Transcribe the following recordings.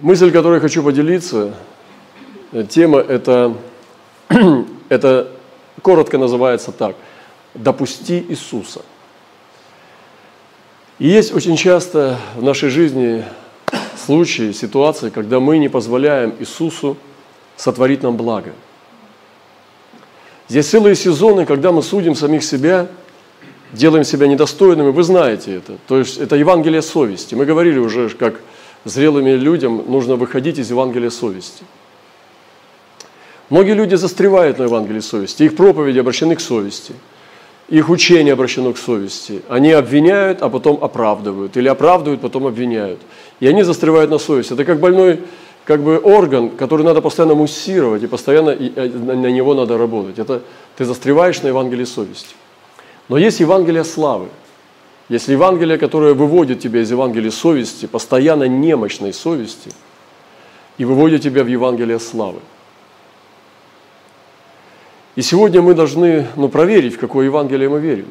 Мысль, которой хочу поделиться, э, тема это, это коротко называется так «Допусти Иисуса». И есть очень часто в нашей жизни случаи, ситуации, когда мы не позволяем Иисусу сотворить нам благо. Здесь целые сезоны, когда мы судим самих себя, делаем себя недостойными, вы знаете это. То есть это Евангелие совести. Мы говорили уже, как зрелыми людям нужно выходить из Евангелия совести. Многие люди застревают на Евангелии совести, их проповеди обращены к совести, их учение обращено к совести. Они обвиняют, а потом оправдывают, или оправдывают, потом обвиняют. И они застревают на совести. Это как больной как бы орган, который надо постоянно муссировать, и постоянно э, на него надо работать. Это ты застреваешь на Евангелии совести. Но есть Евангелие славы – если Евангелие, которое выводит тебя из Евангелия совести, постоянно немощной совести, и выводит тебя в Евангелие славы. И сегодня мы должны ну, проверить, в какое Евангелие мы верим.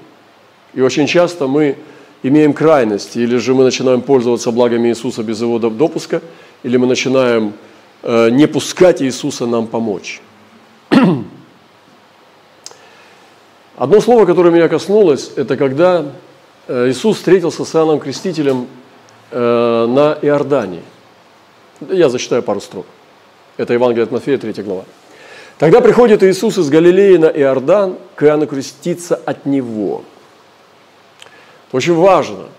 И очень часто мы имеем крайности, или же мы начинаем пользоваться благами Иисуса без его допуска, или мы начинаем э, не пускать Иисуса нам помочь. Одно слово, которое меня коснулось, это когда Иисус встретился с Иоанном Крестителем э, на Иордании. Я зачитаю пару строк. Это Евангелие от Матфея, 3 глава. Тогда приходит Иисус из Галилеи на Иордан к Иоанну креститься от Него. Очень важно,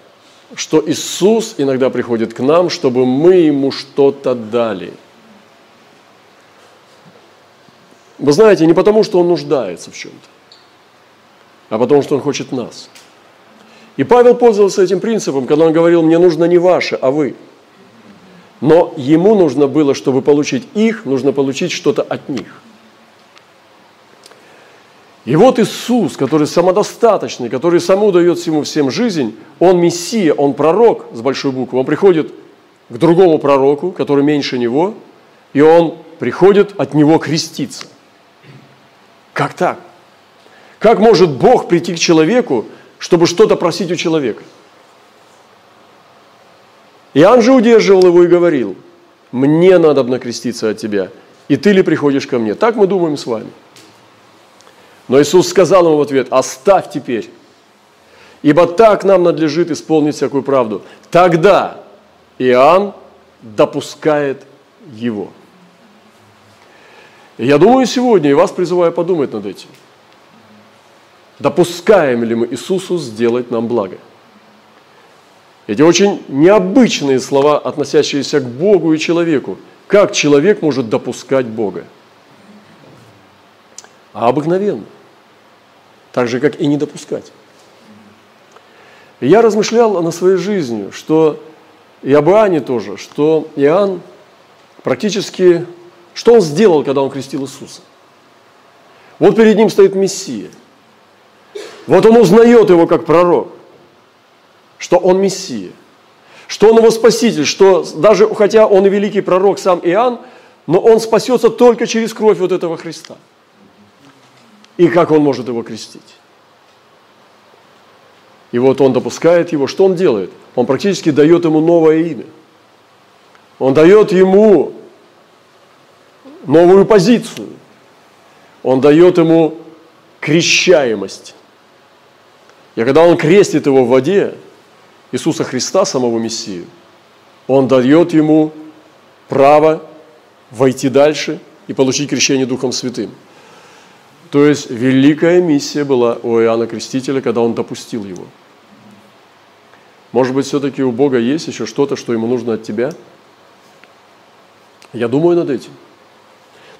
что Иисус иногда приходит к нам, чтобы мы Ему что-то дали. Вы знаете, не потому, что Он нуждается в чем-то, а потому, что Он хочет нас – и Павел пользовался этим принципом, когда он говорил, мне нужно не ваше, а вы. Но ему нужно было, чтобы получить их, нужно получить что-то от них. И вот Иисус, который самодостаточный, который саму дает всему всем жизнь, он Мессия, он пророк с большой буквы. Он приходит к другому пророку, который меньше него, и он приходит от него креститься. Как так? Как может Бог прийти к человеку, чтобы что-то просить у человека. Иоанн же удерживал его и говорил, мне надо накреститься от тебя, и ты ли приходишь ко мне? Так мы думаем с вами. Но Иисус сказал ему в ответ, оставь теперь, ибо так нам надлежит исполнить всякую правду. Тогда Иоанн допускает его. Я думаю сегодня, и вас призываю подумать над этим – допускаем ли мы Иисусу сделать нам благо. Эти очень необычные слова, относящиеся к Богу и человеку. Как человек может допускать Бога? А обыкновенно. Так же, как и не допускать. Я размышлял на своей жизни, что и об Иоанне тоже, что Иоанн практически, что он сделал, когда он крестил Иисуса? Вот перед ним стоит Мессия – вот он узнает его как пророк, что он Мессия, что он его спаситель, что даже хотя он и великий пророк сам Иоанн, но он спасется только через кровь вот этого Христа. И как он может его крестить? И вот он допускает его. Что он делает? Он практически дает ему новое имя. Он дает ему новую позицию. Он дает ему крещаемость. И когда он крестит его в воде, Иисуса Христа, самого Мессию, он дает ему право войти дальше и получить крещение Духом Святым. То есть великая миссия была у Иоанна Крестителя, когда он допустил его. Может быть, все-таки у Бога есть еще что-то, что ему нужно от тебя? Я думаю над этим.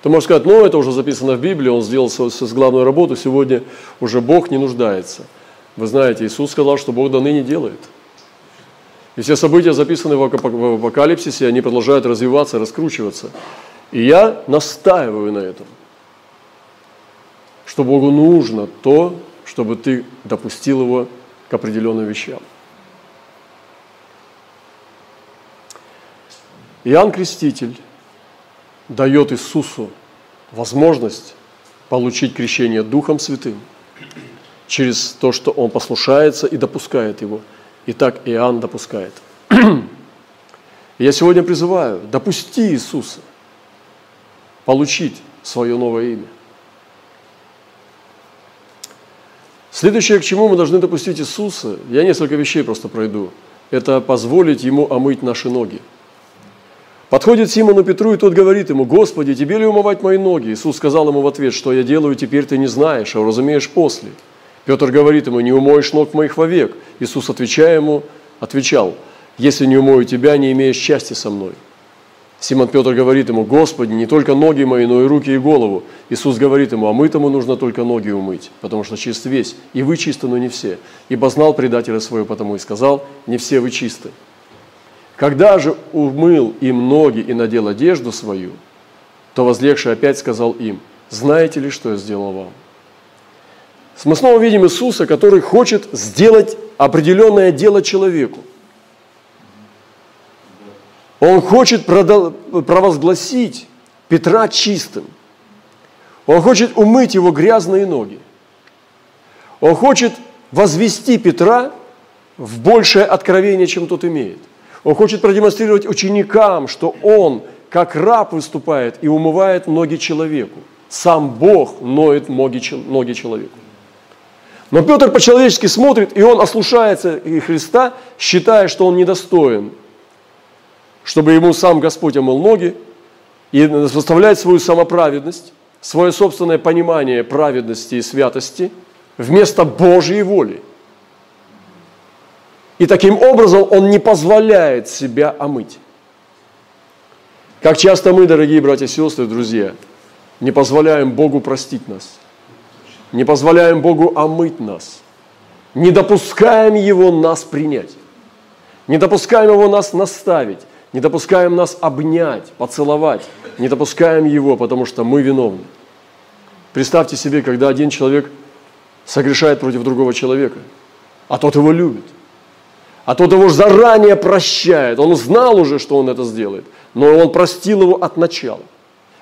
Ты можешь сказать, ну, это уже записано в Библии, он сделал свою главную работу, сегодня уже Бог не нуждается – вы знаете, Иисус сказал, что Бог до ныне делает. И все события записаны в Апокалипсисе, они продолжают развиваться, раскручиваться. И я настаиваю на этом, что Богу нужно то, чтобы ты допустил его к определенным вещам. Иоанн Креститель дает Иисусу возможность получить крещение Духом Святым – через то, что он послушается и допускает его. И так Иоанн допускает. Я сегодня призываю, допусти Иисуса получить свое новое имя. Следующее, к чему мы должны допустить Иисуса, я несколько вещей просто пройду, это позволить Ему омыть наши ноги. Подходит Симону Петру, и тот говорит ему, «Господи, тебе ли умывать мои ноги?» Иисус сказал ему в ответ, «Что я делаю, теперь ты не знаешь, а разумеешь после». Петр говорит ему, «Не умоешь ног моих вовек». Иисус, отвечая ему, отвечал, «Если не умою тебя, не имеешь счастья со мной». Симон Петр говорит ему, Господи, не только ноги мои, но и руки и голову. Иисус говорит ему, а мытому нужно только ноги умыть, потому что чист весь, и вы чисты, но не все. Ибо знал предателя своего потому и сказал, не все вы чисты. Когда же умыл им ноги и надел одежду свою, то возлегший опять сказал им, знаете ли, что я сделал вам? Мы снова видим Иисуса, который хочет сделать определенное дело человеку. Он хочет провозгласить Петра чистым. Он хочет умыть его грязные ноги. Он хочет возвести Петра в большее откровение, чем тот имеет. Он хочет продемонстрировать ученикам, что он как раб выступает и умывает ноги человеку. Сам Бог ноет ноги, человеку. Но Петр по-человечески смотрит, и он ослушается Христа, считая, что он недостоин чтобы ему сам Господь омыл ноги и выставлять свою самоправедность, свое собственное понимание праведности и святости вместо Божьей воли. И таким образом он не позволяет себя омыть. Как часто мы, дорогие братья и сестры, друзья, не позволяем Богу простить нас, не позволяем Богу омыть нас, не допускаем Его нас принять, не допускаем Его нас наставить, не допускаем нас обнять, поцеловать, не допускаем его, потому что мы виновны. Представьте себе, когда один человек согрешает против другого человека, а тот его любит, а тот его заранее прощает, он знал уже, что он это сделает, но он простил его от начала,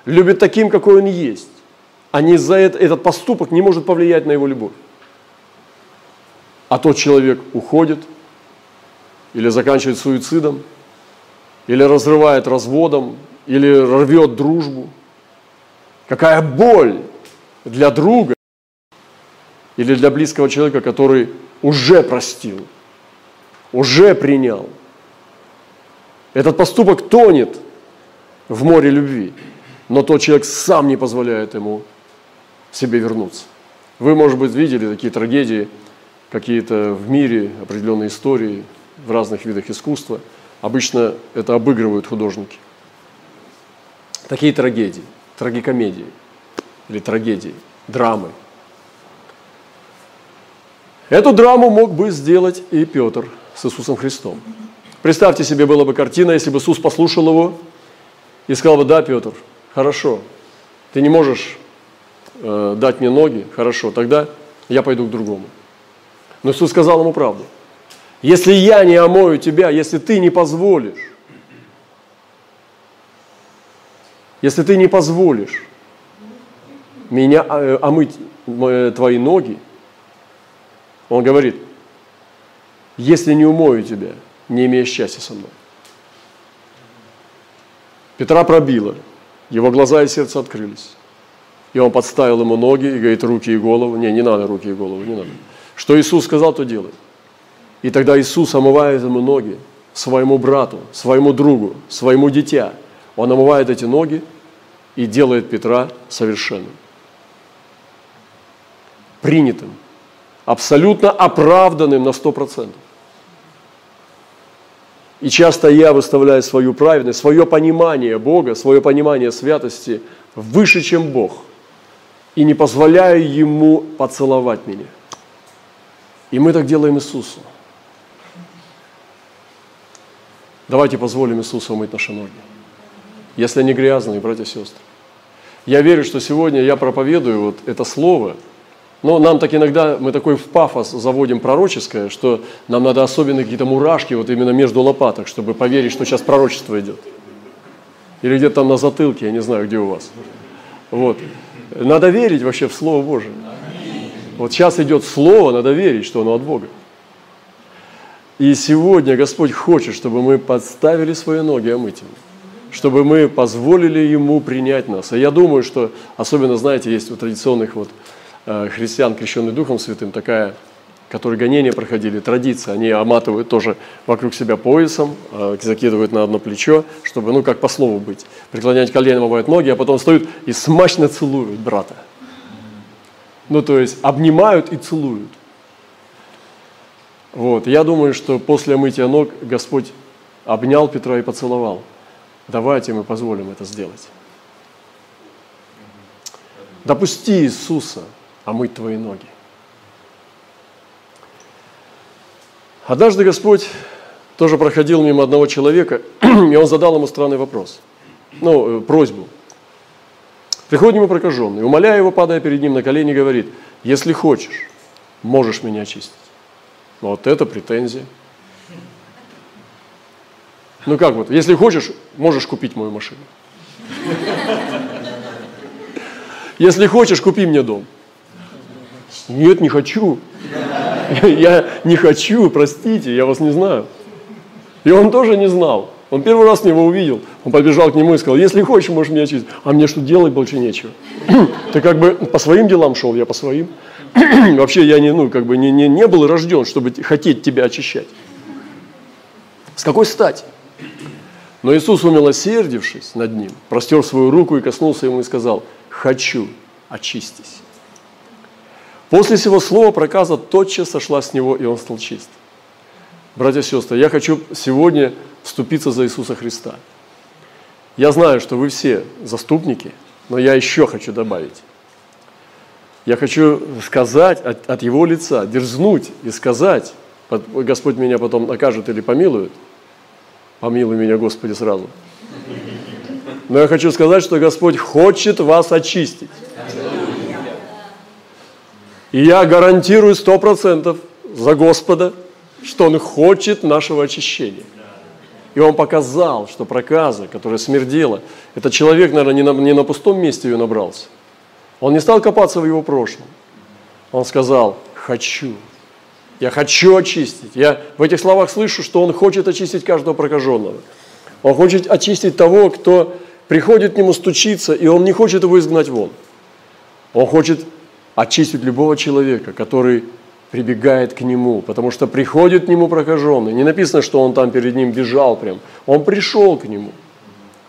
любит таким, какой он есть, а не за это, этот поступок не может повлиять на его любовь. А тот человек уходит или заканчивает суицидом, или разрывает разводом, или рвет дружбу. Какая боль для друга или для близкого человека, который уже простил, уже принял. Этот поступок тонет в море любви, но тот человек сам не позволяет ему себе вернуться. Вы, может быть, видели такие трагедии, какие-то в мире, определенные истории в разных видах искусства – Обычно это обыгрывают художники. Такие трагедии, трагикомедии или трагедии, драмы. Эту драму мог бы сделать и Петр с Иисусом Христом. Представьте себе, была бы картина, если бы Иисус послушал его и сказал бы, да, Петр, хорошо, ты не можешь э, дать мне ноги, хорошо, тогда я пойду к другому. Но Иисус сказал ему правду – если я не омою тебя, если ты не позволишь, если ты не позволишь меня э, омыть твои ноги, он говорит, если не умою тебя, не имеешь счастья со мной. Петра пробило, его глаза и сердце открылись. И он подставил ему ноги и говорит, руки и голову. Не, не надо руки и голову, не надо. Что Иисус сказал, то делай. И тогда Иисус омывает ему ноги своему брату, своему другу, своему дитя. Он омывает эти ноги и делает Петра совершенным. Принятым, абсолютно оправданным на сто процентов. И часто я выставляю свою праведность, свое понимание Бога, свое понимание святости выше, чем Бог. И не позволяю Ему поцеловать меня. И мы так делаем Иисусу. Давайте позволим Иисусу умыть наши ноги. Если они грязные, братья и сестры. Я верю, что сегодня я проповедую вот это слово, но нам так иногда, мы такой в пафос заводим пророческое, что нам надо особенно какие-то мурашки вот именно между лопаток, чтобы поверить, что сейчас пророчество идет. Или где-то там на затылке, я не знаю, где у вас. Вот. Надо верить вообще в Слово Божие. Вот сейчас идет Слово, надо верить, что оно от Бога. И сегодня Господь хочет, чтобы мы подставили свои ноги омыть Ему, чтобы мы позволили Ему принять нас. И я думаю, что, особенно, знаете, есть у традиционных вот э, христиан, крещенных Духом Святым, такая которые гонения проходили, традиция, они оматывают тоже вокруг себя поясом, э, закидывают на одно плечо, чтобы, ну, как по слову быть, преклонять колено, омывают ноги, а потом встают и смачно целуют брата. Ну, то есть обнимают и целуют. Вот, я думаю, что после омытия ног Господь обнял Петра и поцеловал. Давайте мы позволим это сделать. Допусти Иисуса омыть твои ноги. Однажды Господь тоже проходил мимо одного человека, и он задал ему странный вопрос, ну, э, просьбу. Приходит ему прокаженный, умоляя его, падая перед ним на колени, говорит, если хочешь, можешь меня очистить. Вот это претензия. Ну как вот, если хочешь, можешь купить мою машину. Если хочешь, купи мне дом. Нет, не хочу. Я не хочу, простите, я вас не знаю. И он тоже не знал. Он первый раз него увидел. Он побежал к нему и сказал, если хочешь, можешь меня очистить. А мне что делать больше нечего. Ты как бы по своим делам шел, я по своим. Вообще я не, ну, как бы не, не, не был рожден, чтобы хотеть тебя очищать. С какой стати? Но Иисус, умилосердившись над ним, простер свою руку и коснулся ему и сказал, хочу, очистись. После всего слова проказа тотчас сошла с него, и он стал чист. Братья и сестры, я хочу сегодня вступиться за Иисуса Христа. Я знаю, что вы все заступники, но я еще хочу добавить. Я хочу сказать от, от Его лица, дерзнуть и сказать, Господь меня потом накажет или помилует, помилуй меня, Господи, сразу. Но я хочу сказать, что Господь хочет вас очистить. И я гарантирую сто процентов за Господа, что Он хочет нашего очищения. И Он показал, что проказа, которая смердела, этот человек, наверное, не на, не на пустом месте ее набрался. Он не стал копаться в его прошлом. Он сказал, хочу, я хочу очистить. Я в этих словах слышу, что Он хочет очистить каждого прокаженного. Он хочет очистить того, кто приходит к Нему стучиться, и Он не хочет его изгнать вон. Он хочет очистить любого человека, который прибегает к нему, потому что приходит к нему прокаженный. Не написано, что он там перед ним бежал прям. Он пришел к нему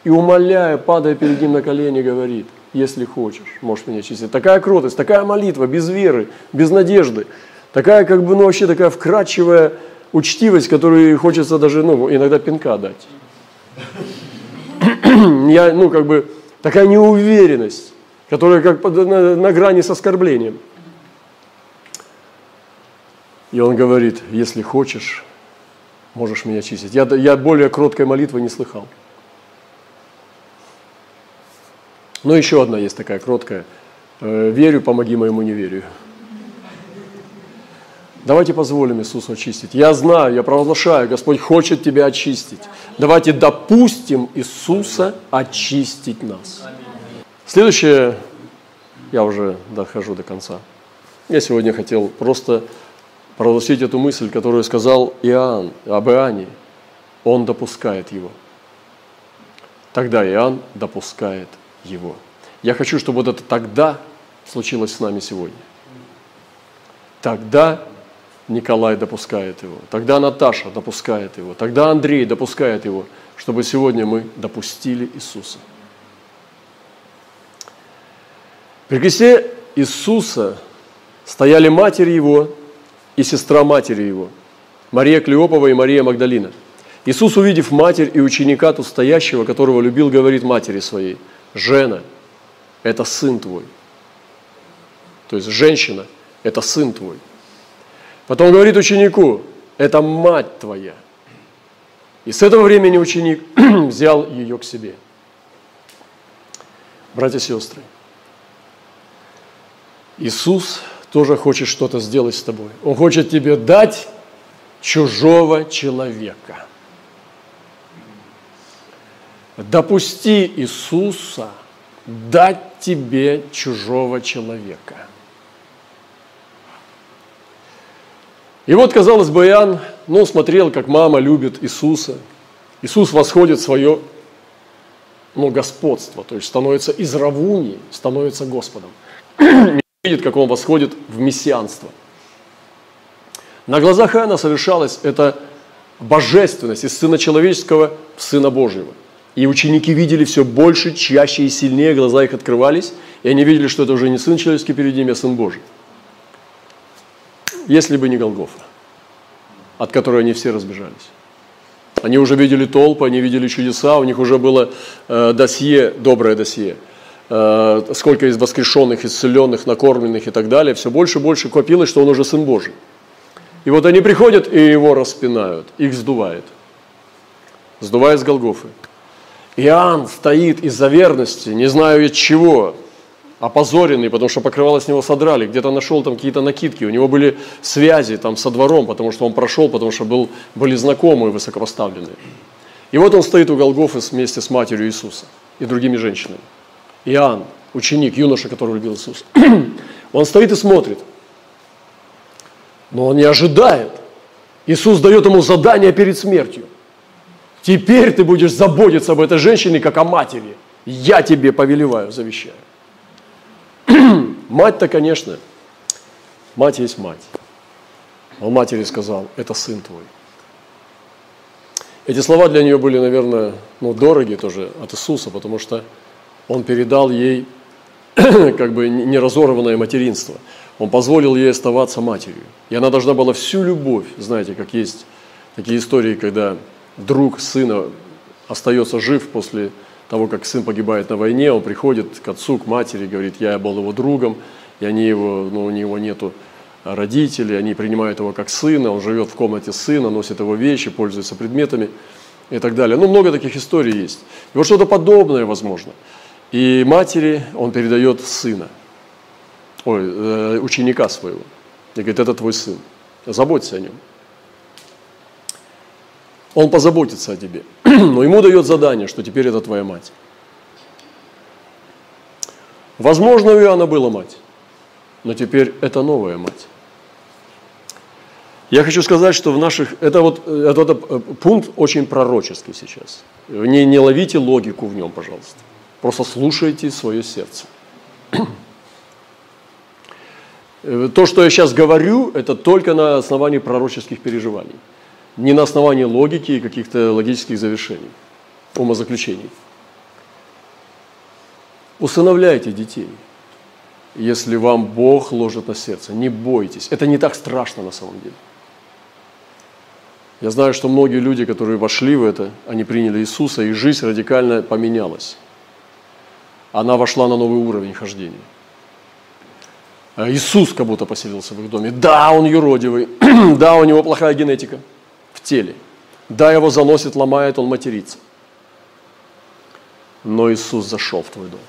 и, умоляя, падая перед ним на колени, говорит, если хочешь, можешь меня очистить. Такая кротость, такая молитва, без веры, без надежды. Такая, как бы, ну, вообще такая вкрадчивая учтивость, которую хочется даже, ну, иногда пинка дать. Я, ну, как бы, такая неуверенность которая как на, на грани с оскорблением. И он говорит, если хочешь, можешь меня чистить. Я, я более кроткой молитвы не слыхал. Но еще одна есть такая кроткая. Э, верю, помоги моему неверию. Давайте позволим Иисусу очистить. Я знаю, я провозглашаю, Господь хочет тебя очистить. Давайте допустим Иисуса очистить нас. Следующее, я уже дохожу до конца. Я сегодня хотел просто провозгласить эту мысль, которую сказал Иоанн об Иоанне. Он допускает его. Тогда Иоанн допускает его. Я хочу, чтобы вот это тогда случилось с нами сегодня. Тогда Николай допускает его, тогда Наташа допускает его, тогда Андрей допускает его, чтобы сегодня мы допустили Иисуса. При кресте Иисуса стояли матерь Его и сестра матери Его, Мария Клеопова и Мария Магдалина. Иисус, увидев матерь и ученика тут стоящего, которого любил, говорит матери своей, «Жена, это сын твой». То есть женщина – это сын твой. Потом говорит ученику, это мать твоя. И с этого времени ученик взял ее к себе. Братья и сестры, Иисус тоже хочет что-то сделать с тобой. Он хочет тебе дать чужого человека. Допусти Иисуса дать тебе чужого человека. И вот, казалось бы, Иоанн ну, смотрел, как мама любит Иисуса. Иисус восходит свое ну, господство, то есть становится из равуни, становится Господом. Видит, как он восходит в мессианство. На глазах Иоанна совершалась эта божественность из Сына Человеческого в Сына Божьего. И ученики видели все больше, чаще и сильнее, глаза их открывались, и они видели, что это уже не Сын Человеческий перед ними, а Сын Божий. Если бы не Голгофа, от которой они все разбежались. Они уже видели толпы, они видели чудеса, у них уже было э, досье, доброе досье. Э, сколько из воскрешенных, исцеленных, накормленных и так далее. Все больше и больше копилось, что он уже Сын Божий. И вот они приходят и его распинают, их сдувает. Сдувает с Голгофы. Иоанн стоит из-за верности, не знаю от чего, опозоренный, потому что покрывало с него содрали, где-то нашел там какие-то накидки, у него были связи там со двором, потому что он прошел, потому что был, были знакомые высокопоставленные. И вот он стоит у Голгофы вместе с матерью Иисуса и другими женщинами. Иоанн, ученик, юноша, который любил Иисуса. Он стоит и смотрит, но он не ожидает. Иисус дает ему задание перед смертью. Теперь ты будешь заботиться об этой женщине, как о матери. Я тебе повелеваю, завещаю. Мать-то, конечно, мать есть мать. Он матери сказал, это сын твой. Эти слова для нее были, наверное, ну, дороги тоже от Иисуса, потому что он передал ей как бы неразорванное материнство. Он позволил ей оставаться матерью. И она должна была всю любовь, знаете, как есть такие истории, когда друг сына остается жив после того, как сын погибает на войне, он приходит к отцу, к матери, говорит, я был его другом, и они его, ну, у него нету родителей, они принимают его как сына, он живет в комнате сына, носит его вещи, пользуется предметами и так далее. Ну, много таких историй есть. И вот что-то подобное возможно. И матери он передает сына, ой, э, ученика своего. И говорит, это твой сын, заботься о нем он позаботится о тебе. Но ему дает задание, что теперь это твоя мать. Возможно, у Иоанна была мать, но теперь это новая мать. Я хочу сказать, что в наших... Это вот это, это пункт очень пророческий сейчас. Не, не ловите логику в нем, пожалуйста. Просто слушайте свое сердце. То, что я сейчас говорю, это только на основании пророческих переживаний не на основании логики и каких-то логических завершений, умозаключений. Усыновляйте детей, если вам Бог ложит на сердце. Не бойтесь. Это не так страшно на самом деле. Я знаю, что многие люди, которые вошли в это, они приняли Иисуса, и жизнь радикально поменялась. Она вошла на новый уровень хождения. А Иисус как будто поселился в их доме. Да, он юродивый, да, у него плохая генетика – теле. Да, его заносит, ломает, он матерится. Но Иисус зашел в твой дом.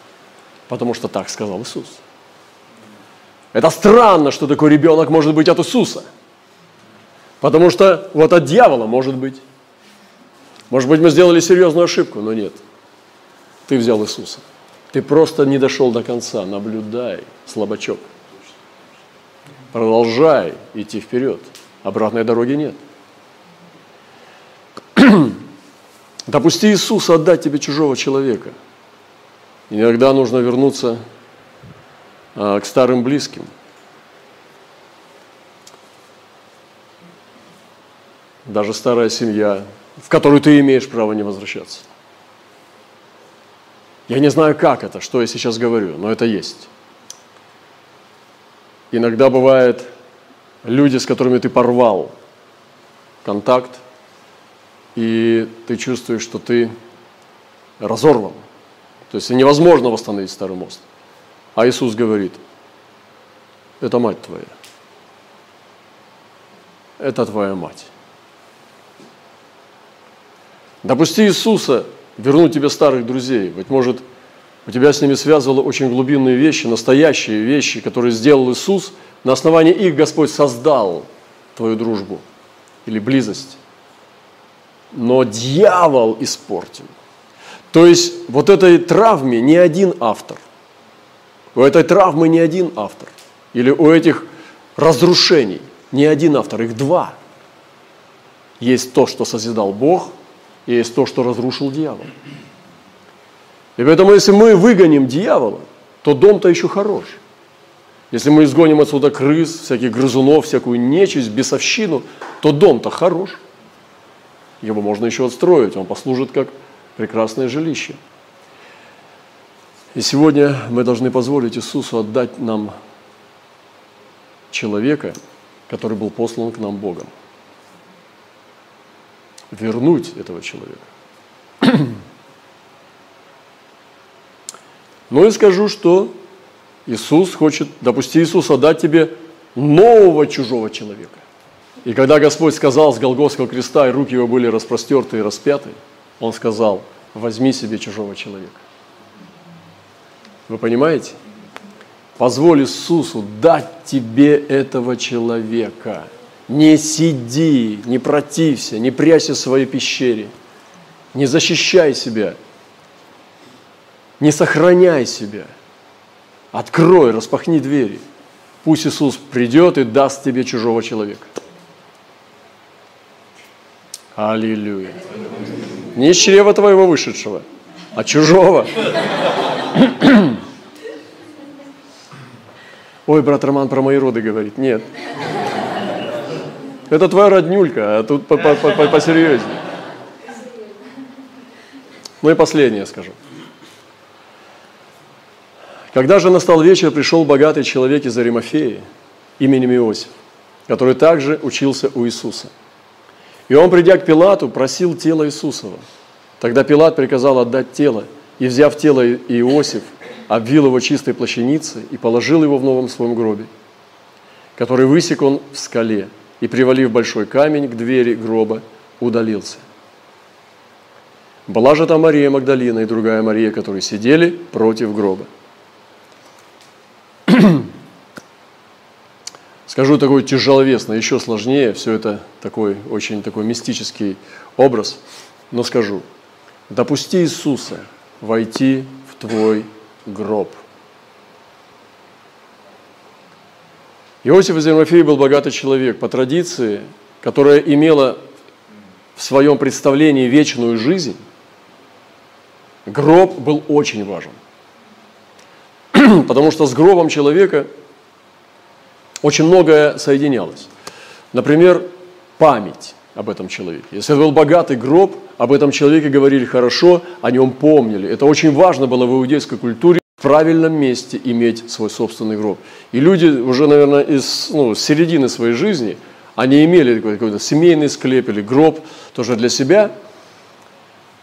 Потому что так сказал Иисус. Это странно, что такой ребенок может быть от Иисуса. Потому что вот от дьявола может быть. Может быть, мы сделали серьезную ошибку, но нет. Ты взял Иисуса. Ты просто не дошел до конца. Наблюдай, слабачок. Продолжай идти вперед. Обратной дороги нет. Допусти Иисуса отдать тебе чужого человека. Иногда нужно вернуться а, к старым близким. Даже старая семья, в которую ты имеешь право не возвращаться. Я не знаю, как это, что я сейчас говорю, но это есть. Иногда бывает люди, с которыми ты порвал контакт, и ты чувствуешь, что ты разорван. То есть невозможно восстановить старый мост. А Иисус говорит, это мать твоя. Это твоя мать. Допусти Иисуса вернуть тебе старых друзей. Быть может, у тебя с ними связывало очень глубинные вещи, настоящие вещи, которые сделал Иисус. На основании их Господь создал твою дружбу или близость но дьявол испортил. То есть вот этой травме не один автор. У этой травмы не один автор. Или у этих разрушений не один автор, их два. Есть то, что созидал Бог, есть то, что разрушил дьявол. И поэтому, если мы выгоним дьявола, то дом-то еще хорош. Если мы изгоним отсюда крыс, всяких грызунов, всякую нечисть, бесовщину, то дом-то хорош. Его можно еще отстроить, он послужит как прекрасное жилище. И сегодня мы должны позволить Иисусу отдать нам человека, который был послан к нам Богом. Вернуть этого человека. Ну и скажу, что Иисус хочет, допусти Иисус отдать тебе нового чужого человека. И когда Господь сказал с Голгофского креста, и руки его были распростерты и распяты, Он сказал, возьми себе чужого человека. Вы понимаете? Позволь Иисусу дать тебе этого человека. Не сиди, не протився, не прячься в своей пещере, не защищай себя, не сохраняй себя. Открой, распахни двери. Пусть Иисус придет и даст тебе чужого человека. Аллилуйя. Не из чрева твоего вышедшего, а чужого. Ой, брат Роман про мои роды говорит. Нет. Это твоя роднюлька, а тут посерьезнее. Ну и последнее скажу. Когда же настал вечер, пришел богатый человек из Аримафеи именем Иосиф, который также учился у Иисуса. И он, придя к Пилату, просил тело Иисусова. Тогда Пилат приказал отдать тело, и, взяв тело Иосиф, обвил его чистой плащаницей и положил его в новом своем гробе, который высек он в скале, и, привалив большой камень к двери гроба, удалился. Была же там Мария Магдалина и другая Мария, которые сидели против гроба. Скажу такой тяжеловесный, еще сложнее, все это такой очень такой мистический образ, но скажу, допусти Иисуса войти в твой гроб. Иосиф из Иерофеи был богатый человек по традиции, которая имела в своем представлении вечную жизнь. Гроб был очень важен. Потому что с гробом человека очень многое соединялось. Например, память об этом человеке. Если это был богатый гроб, об этом человеке говорили хорошо, о нем помнили. Это очень важно было в иудейской культуре правильном месте иметь свой собственный гроб. И люди уже, наверное, из ну, середины своей жизни, они имели какой-то семейный склеп или гроб тоже для себя,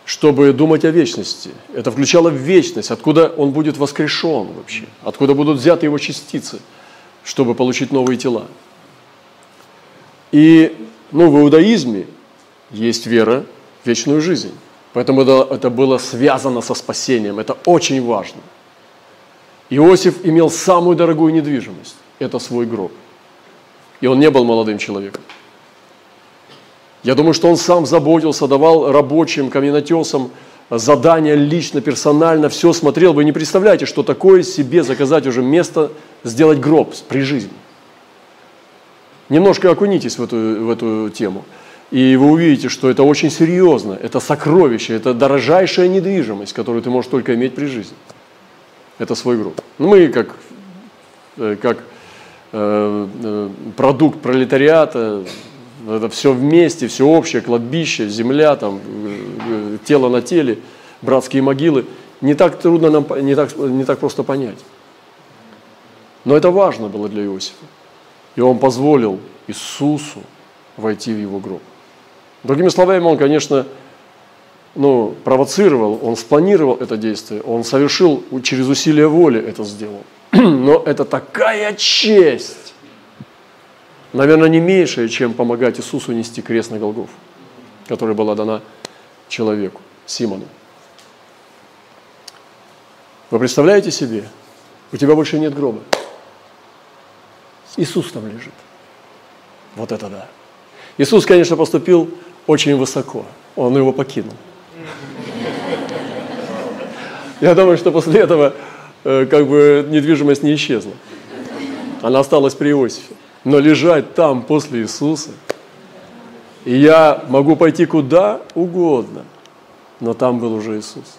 чтобы думать о вечности. Это включало в вечность, откуда он будет воскрешен вообще, откуда будут взяты его частицы, чтобы получить новые тела. И ну, в иудаизме есть вера в вечную жизнь. Поэтому это, это было связано со спасением. Это очень важно. Иосиф имел самую дорогую недвижимость. Это свой гроб. И он не был молодым человеком. Я думаю, что он сам заботился, давал рабочим, каменотесам задания лично, персонально, все смотрел. Вы не представляете, что такое себе заказать уже место, сделать гроб при жизни. Немножко окунитесь в эту, в эту тему. И вы увидите, что это очень серьезно, это сокровище, это дорожайшая недвижимость, которую ты можешь только иметь при жизни. Это свой гроб. Ну, мы как, э, как э, э, продукт пролетариата, это все вместе, все общее, кладбище, земля, там, тело на теле, братские могилы. Не так трудно нам, не так, не так просто понять. Но это важно было для Иосифа. И он позволил Иисусу войти в его гроб. Другими словами, он, конечно, ну, провоцировал, он спланировал это действие, он совершил через усилие воли это сделал. Но это такая честь, наверное, не меньшая, чем помогать Иисусу нести крест на Голгоф, которая была дана человеку, Симону. Вы представляете себе, у тебя больше нет гроба. Иисус там лежит. Вот это да. Иисус, конечно, поступил очень высоко. Он его покинул. Я думаю, что после этого э, как бы недвижимость не исчезла. Она осталась при Иосифе. Но лежать там после Иисуса, И я могу пойти куда угодно, но там был уже Иисус.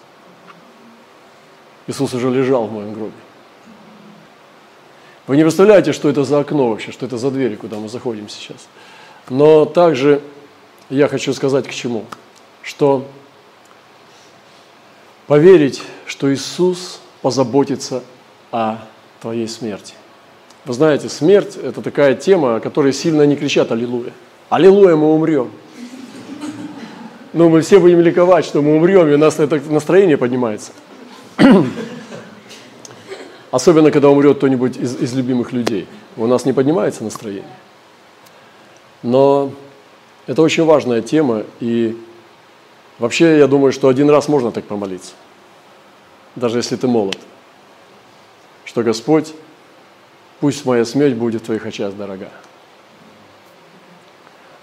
Иисус уже лежал в моем гробе. Вы не представляете, что это за окно вообще, что это за двери, куда мы заходим сейчас. Но также я хочу сказать к чему. Что поверить, что Иисус позаботится о твоей смерти. Вы знаете, смерть – это такая тема, о которой сильно не кричат «Аллилуйя». «Аллилуйя, мы умрем». Но мы все будем ликовать, что мы умрем, и у нас это настроение поднимается. Особенно, когда умрет кто-нибудь из, из любимых людей. У нас не поднимается настроение. Но это очень важная тема, и вообще я думаю, что один раз можно так помолиться, даже если ты молод, что Господь, пусть моя смерть будет в твоих очах дорога.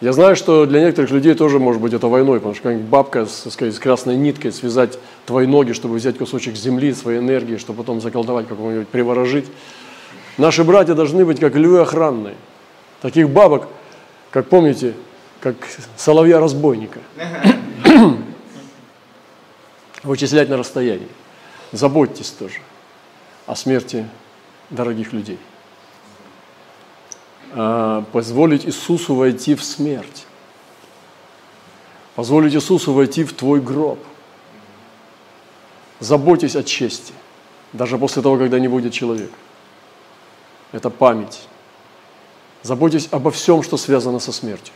Я знаю, что для некоторых людей тоже может быть это войной, потому что как бабка с, с красной ниткой связать твои ноги, чтобы взять кусочек земли, своей энергии, чтобы потом заколдовать какого-нибудь, приворожить. Наши братья должны быть как львы охранные. Таких бабок, как помните, как соловья-разбойника. Вычислять на расстоянии. Заботьтесь тоже о смерти дорогих людей. А, позволить Иисусу войти в смерть. Позволить Иисусу войти в твой гроб. Заботьтесь о чести, даже после того, когда не будет человека. Это память. Заботьтесь обо всем, что связано со смертью.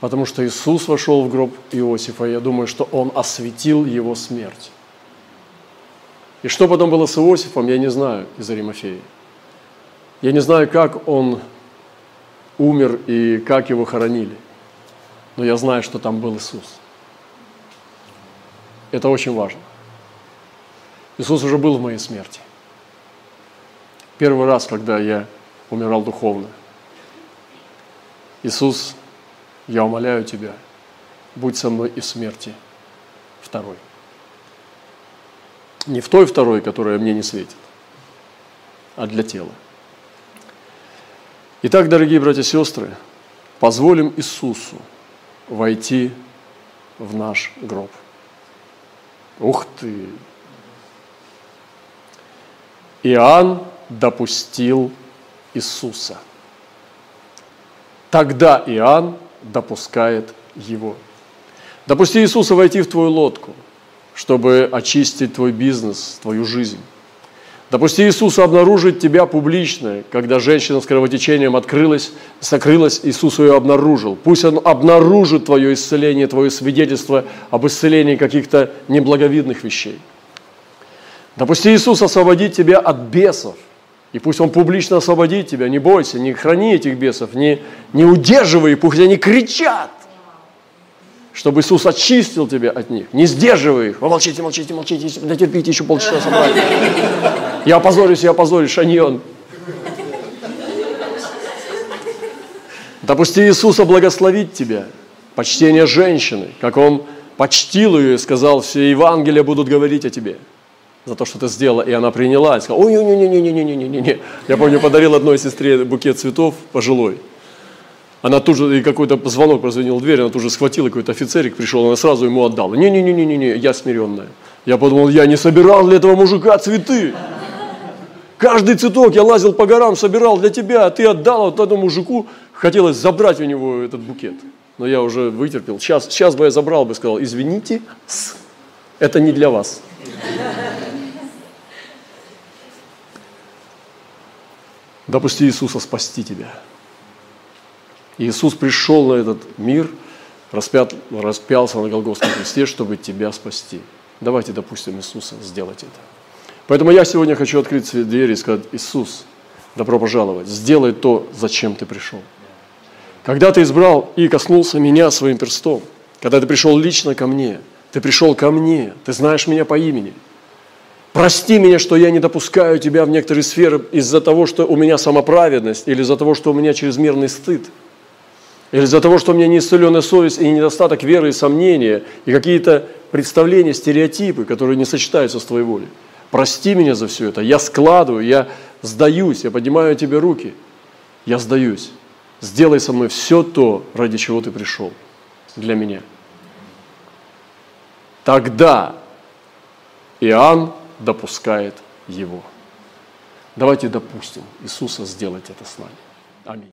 Потому что Иисус вошел в гроб Иосифа, и я думаю, что Он осветил его смерть. И что потом было с Иосифом, я не знаю из Аримафеи. Я не знаю, как он умер и как его хоронили, но я знаю, что там был Иисус. Это очень важно. Иисус уже был в моей смерти. Первый раз, когда я умирал духовно. Иисус, я умоляю Тебя, будь со мной и в смерти второй. Не в той второй, которая мне не светит, а для тела. Итак, дорогие братья и сестры, позволим Иисусу войти в наш гроб. Ух ты! Иоанн допустил Иисуса. Тогда Иоанн допускает его. Допусти Иисуса войти в твою лодку, чтобы очистить твой бизнес, твою жизнь Допусти Иисусу обнаружить тебя публично, когда женщина с кровотечением открылась, сокрылась, Иисус ее обнаружил. Пусть Он обнаружит твое исцеление, твое свидетельство об исцелении каких-то неблаговидных вещей. Допусти Иисус освободить тебя от бесов. И пусть Он публично освободит тебя, не бойся, не храни этих бесов, не, не удерживай пусть они кричат чтобы Иисус очистил тебя от них. Не сдерживай их. Вы молчите, молчите, молчите, дотерпите еще полчаса собрать. Я опозорюсь, я опозорюсь, а не он. Допусти Иисуса благословить тебя. Почтение женщины, как Он почтил ее и сказал, все Евангелия будут говорить о тебе за то, что ты сделала. И она приняла и сказала, ой, не, не, не, не, не, не, не, не. Я помню, подарил одной сестре букет цветов пожилой. Она тут же, и какой-то звонок прозвонил в дверь, она тут же схватила, какой-то офицерик пришел, она сразу ему отдала. Не-не-не-не-не, я смиренная. Я подумал, я не собирал для этого мужика цветы. Каждый цветок я лазил по горам, собирал для тебя, а ты отдал вот этому мужику. Хотелось забрать у него этот букет. Но я уже вытерпел. Сейчас, сейчас бы я забрал бы, сказал, извините, это не для вас. Допусти Иисуса спасти тебя. Иисус пришел на этот мир, распят, распялся на Голгофском кресте, чтобы тебя спасти. Давайте допустим Иисуса сделать это. Поэтому я сегодня хочу открыть свои двери и сказать, Иисус, добро пожаловать, сделай то, зачем ты пришел. Когда ты избрал и коснулся меня своим перстом, когда ты пришел лично ко мне, ты пришел ко мне, ты знаешь меня по имени. Прости меня, что я не допускаю тебя в некоторые сферы из-за того, что у меня самоправедность, или из-за того, что у меня чрезмерный стыд – или из-за того, что у меня неисцеленная совесть и недостаток веры и сомнения, и какие-то представления, стереотипы, которые не сочетаются с Твоей волей. Прости меня за все это. Я складываю, я сдаюсь, я поднимаю тебе руки. Я сдаюсь. сделай со мной все то, ради чего ты пришел для меня. Тогда Иоанн допускает его. Давайте допустим Иисуса сделать это с нами. Аминь.